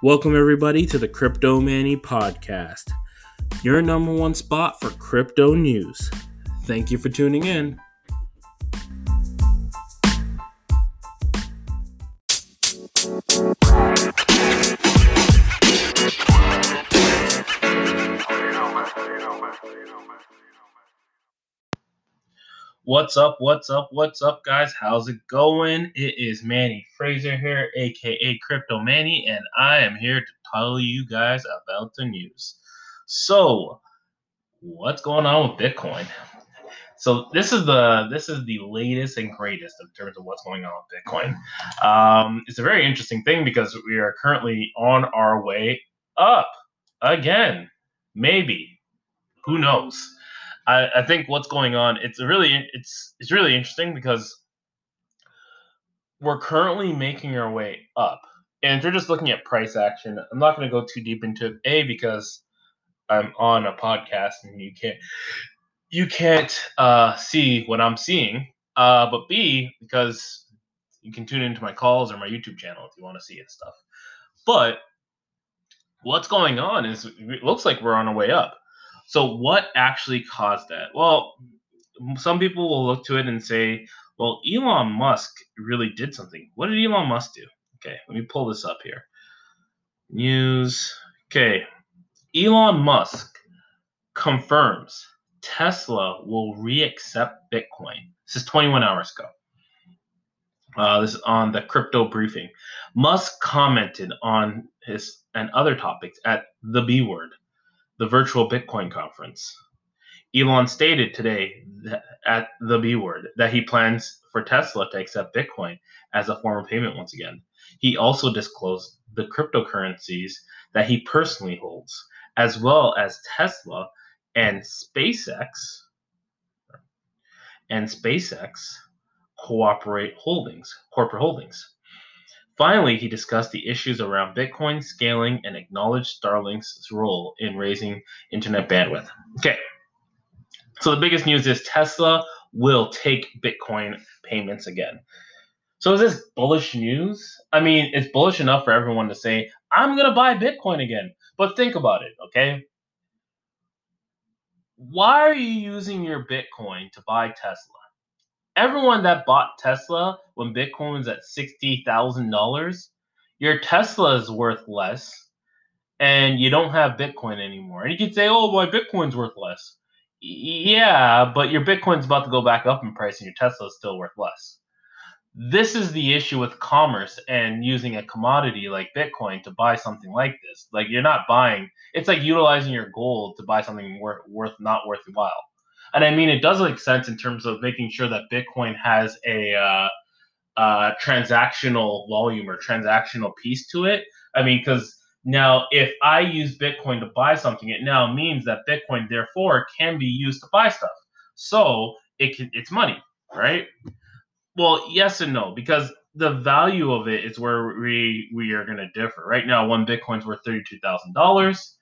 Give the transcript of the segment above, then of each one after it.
Welcome, everybody, to the Crypto Manny podcast, your number one spot for crypto news. Thank you for tuning in. What's up? What's up? What's up, guys? How's it going? It is Manny Fraser here, aka Crypto Manny, and I am here to tell you guys about the news. So, what's going on with Bitcoin? So this is the this is the latest and greatest in terms of what's going on with Bitcoin. Um, it's a very interesting thing because we are currently on our way up again. Maybe, who knows? I, I think what's going on it's really it's it's really interesting because we're currently making our way up. And if you're just looking at price action, I'm not going to go too deep into it. A because I'm on a podcast and you can't you can't uh, see what I'm seeing. Uh, but B because you can tune into my calls or my YouTube channel if you want to see it stuff. But what's going on is it looks like we're on our way up. So, what actually caused that? Well, some people will look to it and say, well, Elon Musk really did something. What did Elon Musk do? Okay, let me pull this up here. News. Okay, Elon Musk confirms Tesla will re-accept Bitcoin. This is 21 hours ago. Uh, this is on the crypto briefing. Musk commented on his and other topics at the B word the virtual Bitcoin conference. Elon stated today at the B word that he plans for Tesla to accept Bitcoin as a form of payment once again. He also disclosed the cryptocurrencies that he personally holds, as well as Tesla and SpaceX and SpaceX cooperate holdings, corporate holdings. Finally, he discussed the issues around Bitcoin scaling and acknowledged Starlink's role in raising internet bandwidth. Okay, so the biggest news is Tesla will take Bitcoin payments again. So is this bullish news? I mean, it's bullish enough for everyone to say, I'm going to buy Bitcoin again. But think about it, okay? Why are you using your Bitcoin to buy Tesla? Everyone that bought Tesla when Bitcoin was at sixty thousand dollars, your Tesla is worth less, and you don't have Bitcoin anymore. And you could say, "Oh, boy, Bitcoin's worth less." Yeah, but your Bitcoin's about to go back up in price, and your Tesla is still worth less. This is the issue with commerce and using a commodity like Bitcoin to buy something like this. Like you're not buying; it's like utilizing your gold to buy something worth, worth not worthwhile and I mean, it does make sense in terms of making sure that Bitcoin has a uh, uh, transactional volume or transactional piece to it. I mean, because now if I use Bitcoin to buy something, it now means that Bitcoin therefore can be used to buy stuff. So it can, it's money, right? Well, yes and no, because the value of it is where we we are going to differ. Right now, one Bitcoin's worth thirty two thousand dollars,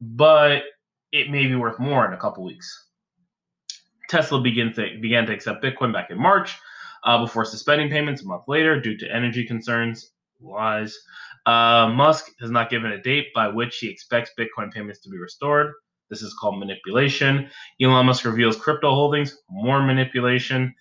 but it may be worth more in a couple weeks. Tesla began to, began to accept Bitcoin back in March uh, before suspending payments a month later due to energy concerns. Lies. Uh, Musk has not given a date by which he expects Bitcoin payments to be restored. This is called manipulation. Elon Musk reveals crypto holdings, more manipulation.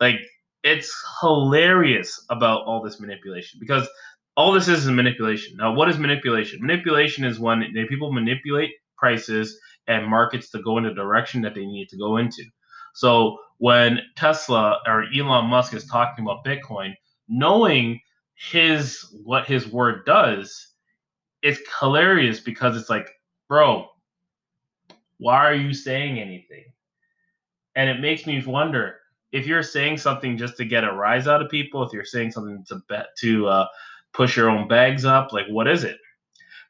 Like, it's hilarious about all this manipulation because all this is is manipulation. Now, what is manipulation? Manipulation is when people manipulate prices and markets to go in the direction that they need to go into. So when Tesla or Elon Musk is talking about Bitcoin, knowing his what his word does, it's hilarious because it's like, bro, why are you saying anything? And it makes me wonder if you're saying something just to get a rise out of people, if you're saying something to bet to uh, push your own bags up, like what is it?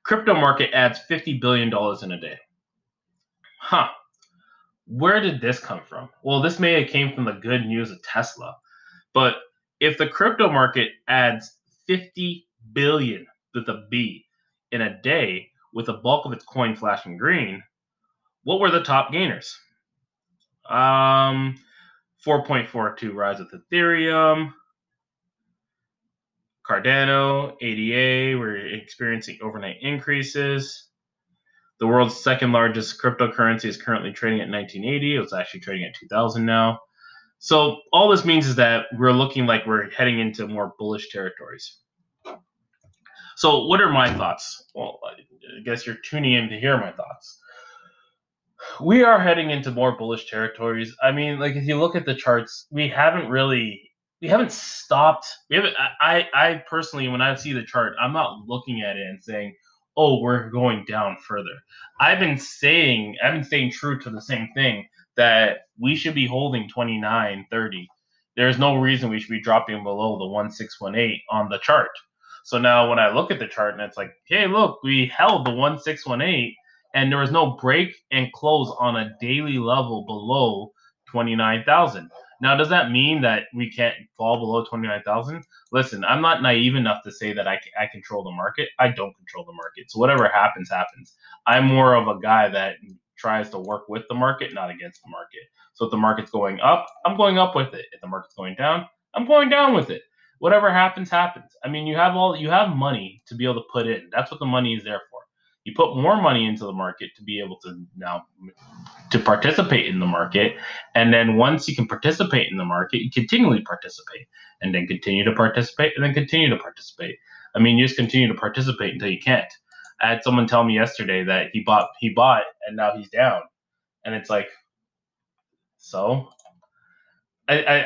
Crypto market adds fifty billion dollars in a day. Huh where did this come from? Well, this may have came from the good news of Tesla, but if the crypto market adds 50 billion with a B in a day with the bulk of its coin flashing green, what were the top gainers? Um, 4.42 rise with Ethereum, Cardano, ADA, we're experiencing overnight increases. The world's second largest cryptocurrency is currently trading at 1980. It's actually trading at 2000 now. So all this means is that we're looking like we're heading into more bullish territories. So what are my thoughts? Well, I guess you're tuning in to hear my thoughts. We are heading into more bullish territories. I mean, like if you look at the charts, we haven't really we haven't stopped. We haven't. I I personally, when I see the chart, I'm not looking at it and saying, "Oh, we're going down further." I've been saying, I've been staying true to the same thing that we should be holding 29, 30. There's no reason we should be dropping below the 1618 on the chart. So now when I look at the chart and it's like, hey, look, we held the 1618 and there was no break and close on a daily level below 29,000. Now, does that mean that we can't fall below 29,000? Listen, I'm not naive enough to say that I, I control the market. I don't control the market. So whatever happens, happens. I'm more of a guy that tries to work with the market, not against the market. So if the market's going up, I'm going up with it. If the market's going down, I'm going down with it. Whatever happens, happens. I mean, you have all you have money to be able to put in. That's what the money is there for. You put more money into the market to be able to now to participate in the market, and then once you can participate in the market, you continually participate, and then continue to participate, and then continue to participate. I mean, you just continue to participate until you can't. I had someone tell me yesterday that he bought he bought and now he's down, and it's like, so. I, I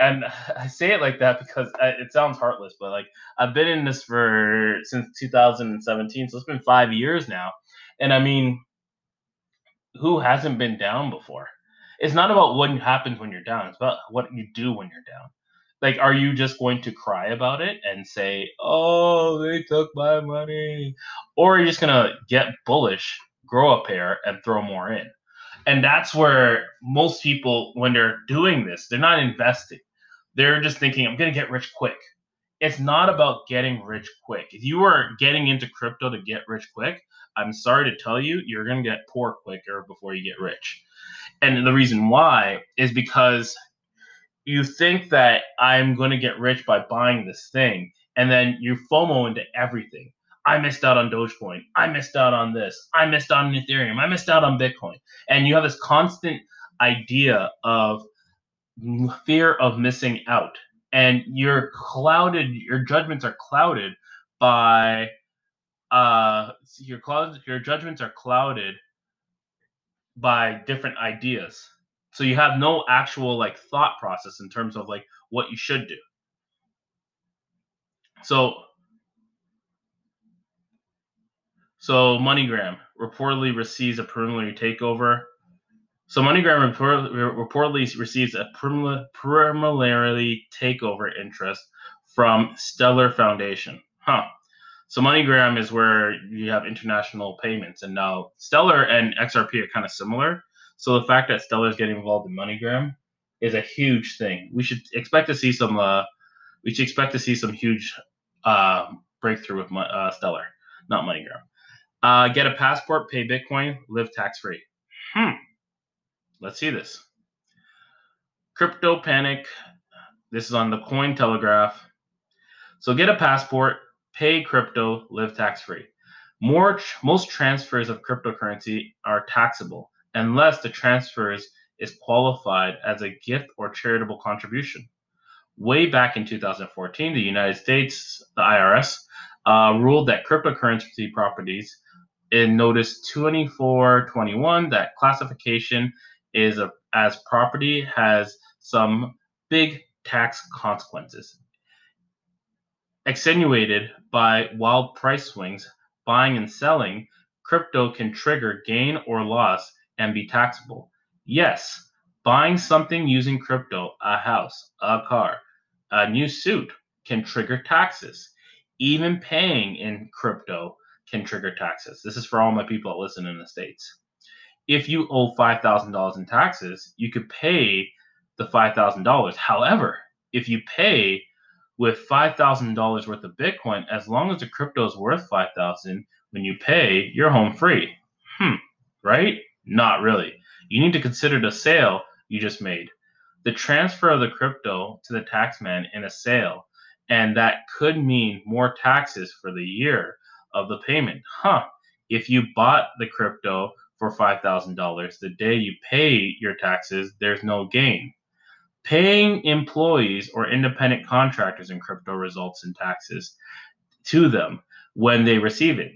I say it like that because I, it sounds heartless, but like I've been in this for since 2017, so it's been five years now, and I mean, who hasn't been down before? It's not about what happens when you're down; it's about what you do when you're down. Like are you just going to cry about it and say oh they took my money or are you just going to get bullish grow a pair and throw more in? And that's where most people when they're doing this they're not investing. They're just thinking i'm going to get rich quick. It's not about getting rich quick. If you are getting into crypto to get rich quick i'm sorry to tell you you're going to get poor quicker before you get rich and the reason why is because you think that I'm going to get rich by buying this thing, and then you FOMO into everything. I missed out on Dogecoin. I missed out on this. I missed out on Ethereum. I missed out on Bitcoin. And you have this constant idea of fear of missing out. And you're clouded, your judgments are clouded by uh your cloud your judgments are clouded by different ideas so you have no actual like thought process in terms of like what you should do. So so MoneyGram reportedly receives a preliminary takeover. So MoneyGram report, reportedly receives a preliminary takeover interest from Stellar Foundation. Huh. So MoneyGram is where you have international payments, and now Stellar and XRP are kind of similar. So the fact that Stellar is getting involved in MoneyGram is a huge thing. We should expect to see some. Uh, we should expect to see some huge uh, breakthrough with uh, Stellar, not MoneyGram. Uh, get a passport, pay Bitcoin, live tax free. Hmm. Let's see this. CryptoPanic. This is on the Cointelegraph. So get a passport, pay crypto, live tax free. Most transfers of cryptocurrency are taxable unless the transfers is qualified as a gift or charitable contribution. Way back in 2014, the United States, the IRS, uh, ruled that cryptocurrency properties in Notice 2421 that classification is a, as property has some big tax consequences. Extenuated by wild price swings, buying and selling crypto can trigger gain or loss and be taxable. Yes, buying something using crypto, a house, a car, a new suit, can trigger taxes. Even paying in crypto can trigger taxes. This is for all my people that listen in the States. If you owe $5,000 in taxes, you could pay the $5,000. However, if you pay with $5,000 worth of Bitcoin, as long as the crypto is worth 5,000, when you pay, you're home free. Hmm, right? Not really. You need to consider the sale you just made. The transfer of the crypto to the taxman in a sale And that could mean more taxes for the year of the payment. Huh. If you bought the crypto for $5,000, the day you pay your taxes, there's no gain. Paying employees or independent contractors in crypto results in taxes to them when they receive it.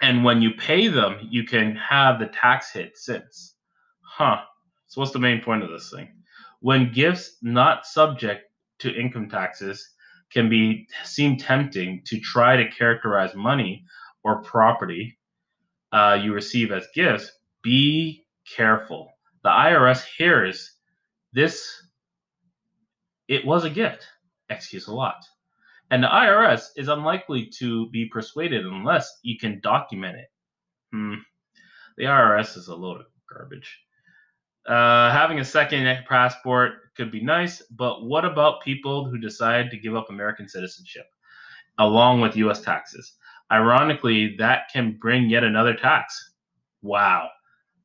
And when you pay them, you can have the tax hit since. Huh. So, what's the main point of this thing? When gifts not subject to income taxes can be seem tempting to try to characterize money or property uh, you receive as gifts, be careful. The IRS hears this. It was a gift. Excuse a lot. And the IRS is unlikely to be persuaded unless you can document it. Hmm. The IRS is a load of garbage. Uh, having a second passport could be nice, but what about people who decide to give up American citizenship along with US taxes? Ironically, that can bring yet another tax. Wow.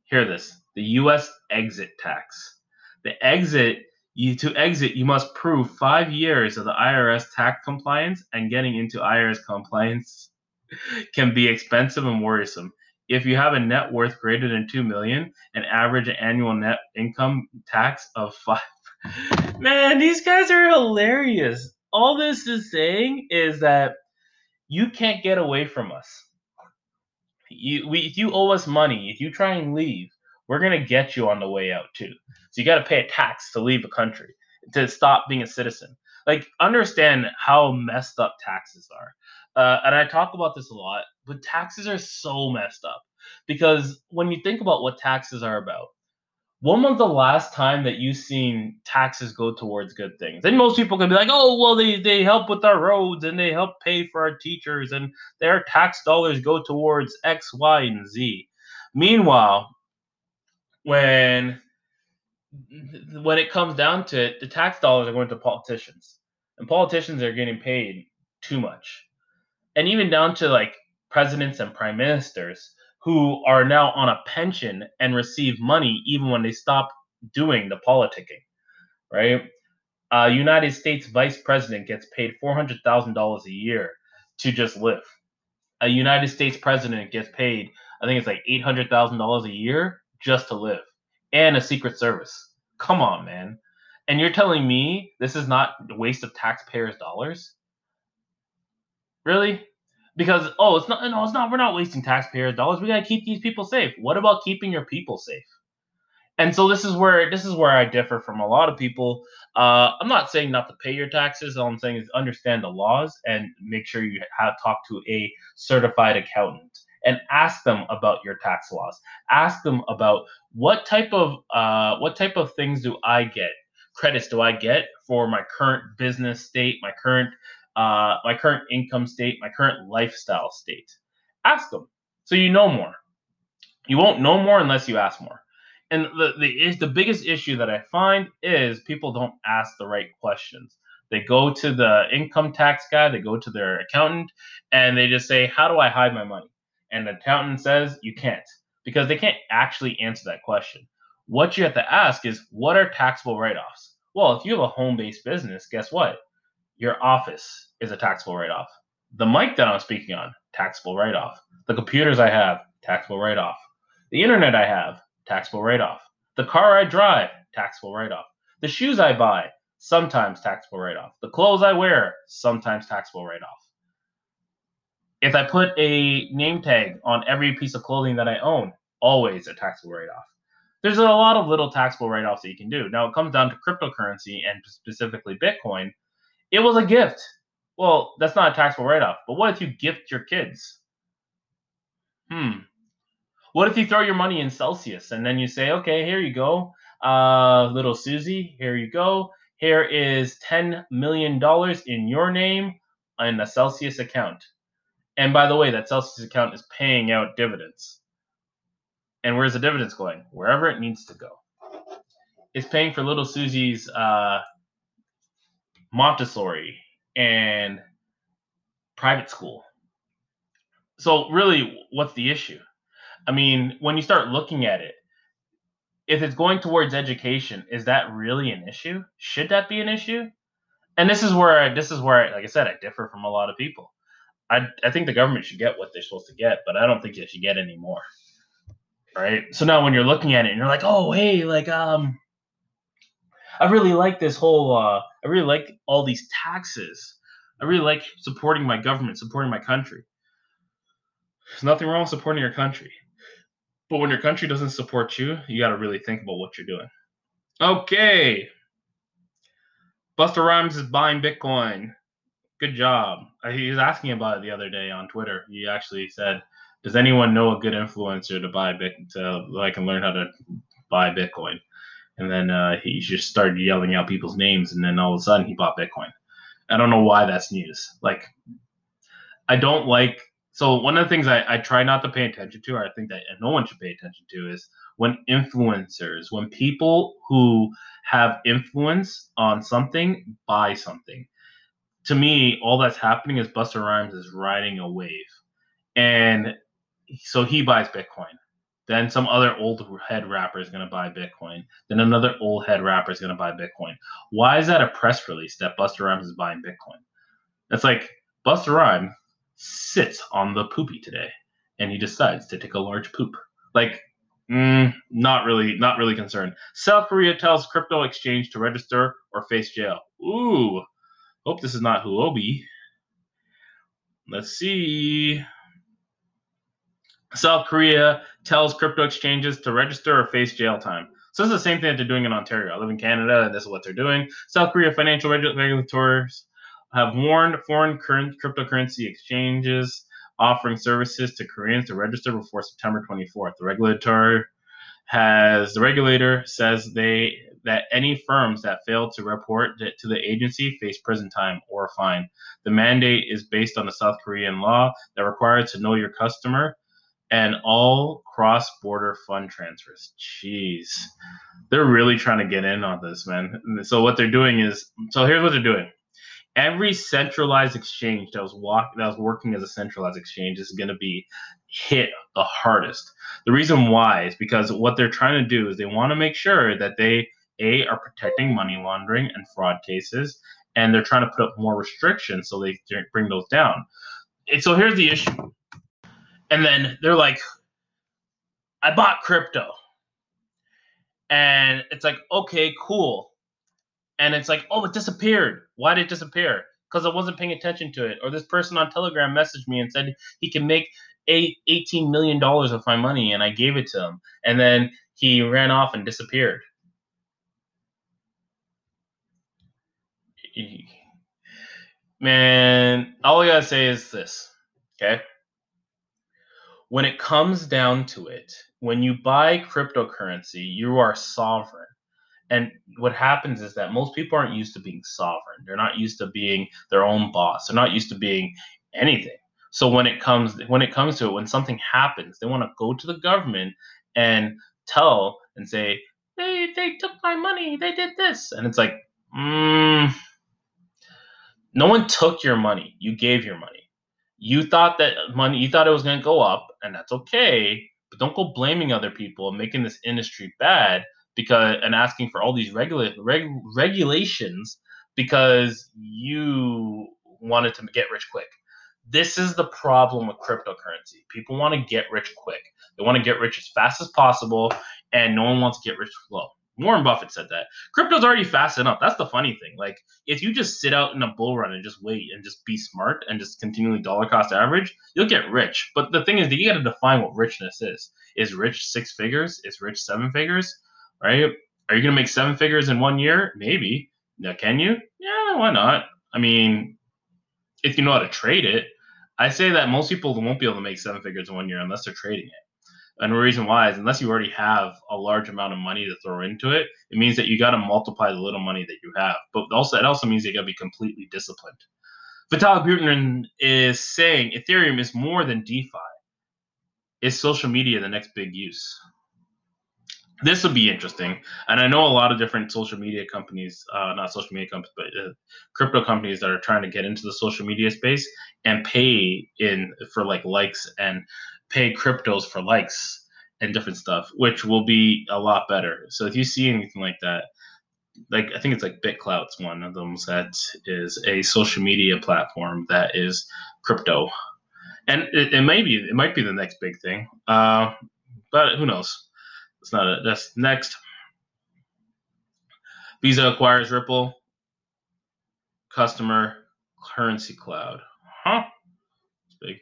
Hear this the US exit tax. The exit you to exit, you must prove five years of the IRS tax compliance, and getting into IRS compliance can be expensive and worrisome. If you have a net worth greater than two million, an average annual net income tax of five. Man, these guys are hilarious. All this is saying is that you can't get away from us. You, we, if you owe us money, if you try and leave, we're gonna get you on the way out too. So you got to pay a tax to leave a country to stop being a citizen. Like understand how messed up taxes are. Uh, and I talk about this a lot, but taxes are so messed up because when you think about what taxes are about, when was the last time that you've seen taxes go towards good things? And most people can be like, oh, well, they, they help with our roads and they help pay for our teachers and their tax dollars go towards X, Y, and Z. Meanwhile, when when it comes down to it, the tax dollars are going to politicians, and politicians are getting paid too much, and even down to like presidents and prime ministers who are now on a pension and receive money even when they stop doing the politicking, right? A United States vice president gets paid four hundred thousand dollars a year to just live. A United States president gets paid, I think it's like eight hundred thousand dollars a year just to live and a secret service. Come on, man. And you're telling me this is not a waste of taxpayers' dollars? Really? Because oh, it's not no, it's not we're not wasting taxpayers' dollars. We got to keep these people safe. What about keeping your people safe? And so this is where this is where I differ from a lot of people. Uh, I'm not saying not to pay your taxes. All I'm saying is understand the laws and make sure you have talk to a certified accountant and ask them about your tax laws. Ask them about what type of uh, what type of things do I get, credits do I get for my current business state, my current uh, my current income state, my current lifestyle state. Ask them so you know more. You won't know more unless you ask more. And the the the biggest issue that I find is people don't ask the right questions. They go to the income tax guy, they go to their accountant, and they just say, "How do I hide my money?" And the accountant says you can't because they can't actually answer that question. What you have to ask is what are taxable write offs? Well, if you have a home based business, guess what? Your office is a taxable write off. The mic that I'm speaking on, taxable write off. The computers I have, taxable write off. The internet I have, taxable write off. The car I drive, taxable write off. The shoes I buy, sometimes taxable write off. The clothes I wear, sometimes taxable write off if I put a name tag on every piece of clothing that I own, always a taxable write off. There's a lot of little taxable write offs that you can do. Now, it comes down to cryptocurrency and specifically Bitcoin. It was a gift. Well, that's not a taxable write off. But what if you gift your kids? Hmm. What if you throw your money in Celsius and then you say, okay, here you go, uh, little Susie, here you go. Here is $10 million in your name in a Celsius account. And by the way, that Celsius account is paying out dividends. And where's the dividends going? Wherever it needs to go. It's paying for little Susie's uh, Montessori and private school. So, really, what's the issue? I mean, when you start looking at it, if it's going towards education, is that really an issue? Should that be an issue? and this is where I, this is where, like I said, I differ from a lot of people. I I think the government should get what they're supposed to get, but I don't think they should get any more. Right. So now when you're looking at it and you're like, oh hey, like um, I really like this whole. uh I really like all these taxes. I really like supporting my government, supporting my country. There's nothing wrong with supporting your country. But when your country doesn't support you, you got to really think about what you're doing. Okay. Busta Rhymes is buying Bitcoin. Good job. He was asking about it the other day on Twitter. He actually said, "Does anyone know a good influencer to buy bit to I can learn how to buy Bitcoin?" And then uh, he just started yelling out people's names, and then all of a sudden he bought Bitcoin. I don't know why that's news. Like, I don't like. So one of the things I, I try not to pay attention to, or I think that no one should pay attention to, is when influencers, when people who have influence on something buy something. To me, all that's happening is Busta Rhymes is riding a wave. And so he buys Bitcoin. Then some other old head rapper is going to buy Bitcoin. Then another old head rapper is going to buy Bitcoin. Why is that a press release that Busta Rhymes is buying Bitcoin? It's like Busta Rhymes sits on the poopy today and he decides to take a large poop. Like Mm, not really, not really concerned. South Korea tells crypto exchange to register or face jail. Ooh, hope this is not Huobi. Let's see. South Korea tells crypto exchanges to register or face jail time. So this is the same thing that they're doing in Ontario. I live in Canada, and this is what they're doing. South Korea financial regulators have warned foreign current cryptocurrency exchanges offering services to Koreans to register before September 24th. The regulator has the regulator says they that any firms that fail to report to the agency face prison time or a fine. The mandate is based on the South Korean law that requires to know your customer and all cross-border fund transfers. Jeez. They're really trying to get in on this, man. So what they're doing is so here's what they're doing every centralized exchange that was walk that was working as a centralized exchange is going to be hit the hardest. The reason why is because what they're trying to do is they want to make sure that they a are protecting money laundering and fraud cases, and they're trying to put up more restrictions so they bring those down. And so here's the issue, and then they're like, "I bought crypto," and it's like, "Okay, cool." and it's like, oh, it disappeared. Why did it disappear? Because I wasn't paying attention to it. Or this person on Telegram messaged me and said he can make eight, $18 million with my money, and I gave it to him. And then he ran off and disappeared. Man, all I gotta say is this, okay? When it comes down to it, when you buy cryptocurrency, you are sovereign and what happens is that most people aren't used to being sovereign. They're not used to being their own boss. They're not used to being anything. So when it comes when it comes to it, when something happens, they want to go to the government and tell and say, "They they took my money. They did this," and it's like, mm, no one took your money. You gave your money. You thought that money. You thought it was going to go up, and that's okay. But don't go blaming other people and making this industry bad because and asking for all these regula- reg, regulations because you wanted to get rich quick. This is the problem with cryptocurrency. People want to get rich quick. They want to get rich as fast as possible, and no one wants to get rich slow. Warren Buffett said that. Crypto's already fast enough. That's the funny thing. Like, if you just sit out in a bull run and just wait and just be smart and just continually dollar cost average, you'll get rich. But the thing is that you got to define what richness is. Is rich six figures? Is rich seven figures? right? Are you going to make seven figures in one year? Maybe. Now, can you? Yeah, why not? I mean, if you know how to trade it, I say that most people won't be able to make seven figures in one year unless they're trading it. And the reason why is unless you already have a large amount of money to throw into it, it means that you got to multiply the little money that you have. But also, it also means you got to be completely disciplined. Vitalik Buterin is saying Ethereum is more than DeFi. Is social media the next big use? this will be interesting. And I know a lot of different social media companies, uh, not social media companies, but uh, crypto companies that are trying to get into the social media space and pay in for like likes and pay cryptos for likes and different stuff, which will be a lot better. So if you see anything like that, like I think it's like BitClout's one of them that is a social media platform that is crypto, and it, it may be it might be the next big thing. Uh, but who knows? It's not it. That's next. Visa acquires Ripple. Customer Currencycloud. Huh?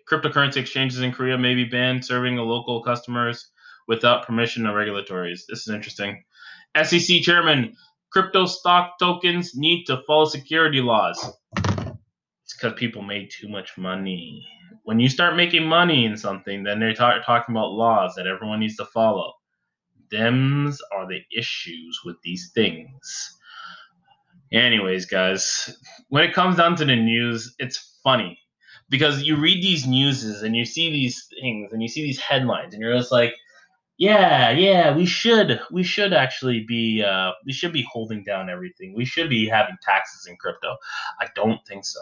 Cryptocurrency exchanges in Korea may be banned serving local customers without permission or regulators. This is interesting. SEC chairman, crypto stock tokens need to follow security laws. It's because people made too much money. When you start making money in something, then they're ta- talking about laws that everyone needs to follow. Thems are the issues with these things. Anyways, guys, when it comes down to the news, it's funny because you read these newses and you see these things and you see these headlines and you're just like, yeah, yeah, we should, we should actually be, uh, we should be holding down everything. We should be having taxes in crypto. I don't think so.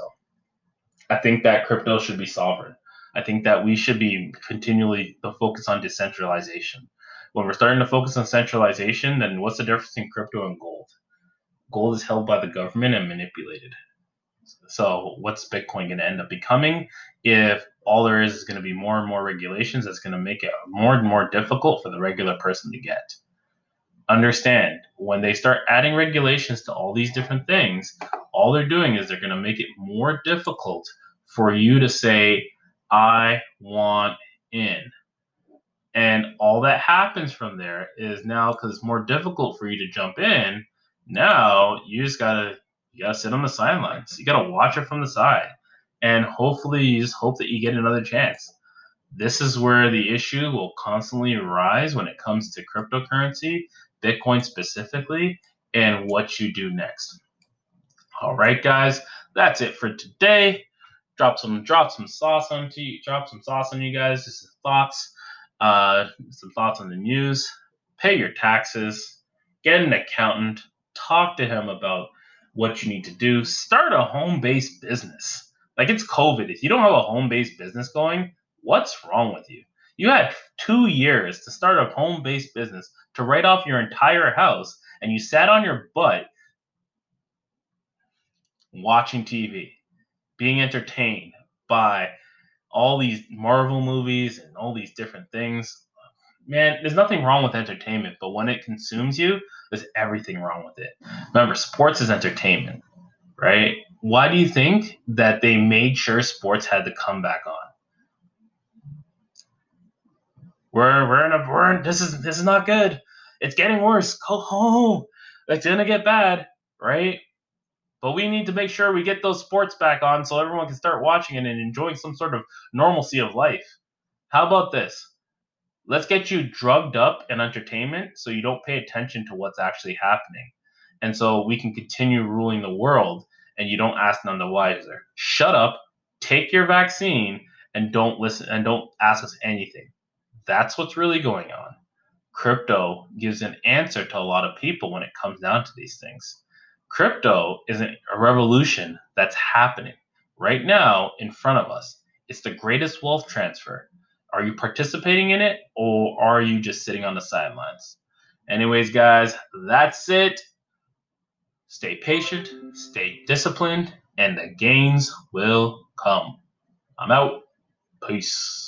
I think that crypto should be sovereign. I think that we should be continually the focus on decentralization. When we're starting to focus on centralization, then what's the difference in crypto and gold? Gold is held by the government and manipulated. So, what's Bitcoin going to end up becoming if all there is is going to be more and more regulations that's going to make it more and more difficult for the regular person to get? Understand when they start adding regulations to all these different things, all they're doing is they're going to make it more difficult for you to say, I want in. And all that happens from there is now because it's more difficult for you to jump in, now you just gotta you gotta sit on the sidelines. You gotta watch it from the side. And hopefully you just hope that you get another chance. This is where the issue will constantly arise when it comes to cryptocurrency, Bitcoin specifically, and what you do next. All right, guys, that's it for today. Drop some drop some sauce on to you, drop some sauce on you guys. Just some thoughts uh, some thoughts on the news, pay your taxes, get an accountant, talk to him about what you need to do, start a home based business. Like it's COVID. If you don't have a home based business going, what's wrong with you? You had two years to start a home based business to write off your entire house, and you sat on your butt watching TV, being entertained by all these Marvel movies and all these different things. Man, there's nothing wrong with entertainment, but when it consumes you, there's everything wrong with it. Remember, sports is entertainment, right? Why do you think that they made sure sports had to come back on? We're we're in a we're in, this is this is not good. It's getting worse. Go home. It's gonna get bad, right? But we need to make sure we get those sports back on so everyone can start watching it and enjoying some sort of normalcy of life. How about this? Let's get you drugged up in entertainment so you don't pay attention to what's actually happening. And so we can continue ruling the world and you don't ask none the wiser. Shut up, take your vaccine, and don't listen and don't ask us anything. That's what's really going on. Crypto gives an answer to a lot of people when it comes down to these things crypto is a revolution that's happening right now in front of us. It's the greatest wealth transfer. Are you participating in it or are you just sitting on the sidelines? Anyways, guys, that's it. Stay patient, stay disciplined, and the gains will come. I'm out. Peace.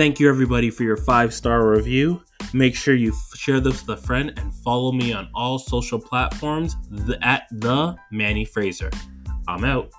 Thank you, everybody, for your five star review. Make sure you share this with a friend and follow me on all social platforms at the Manny Fraser. I'm out.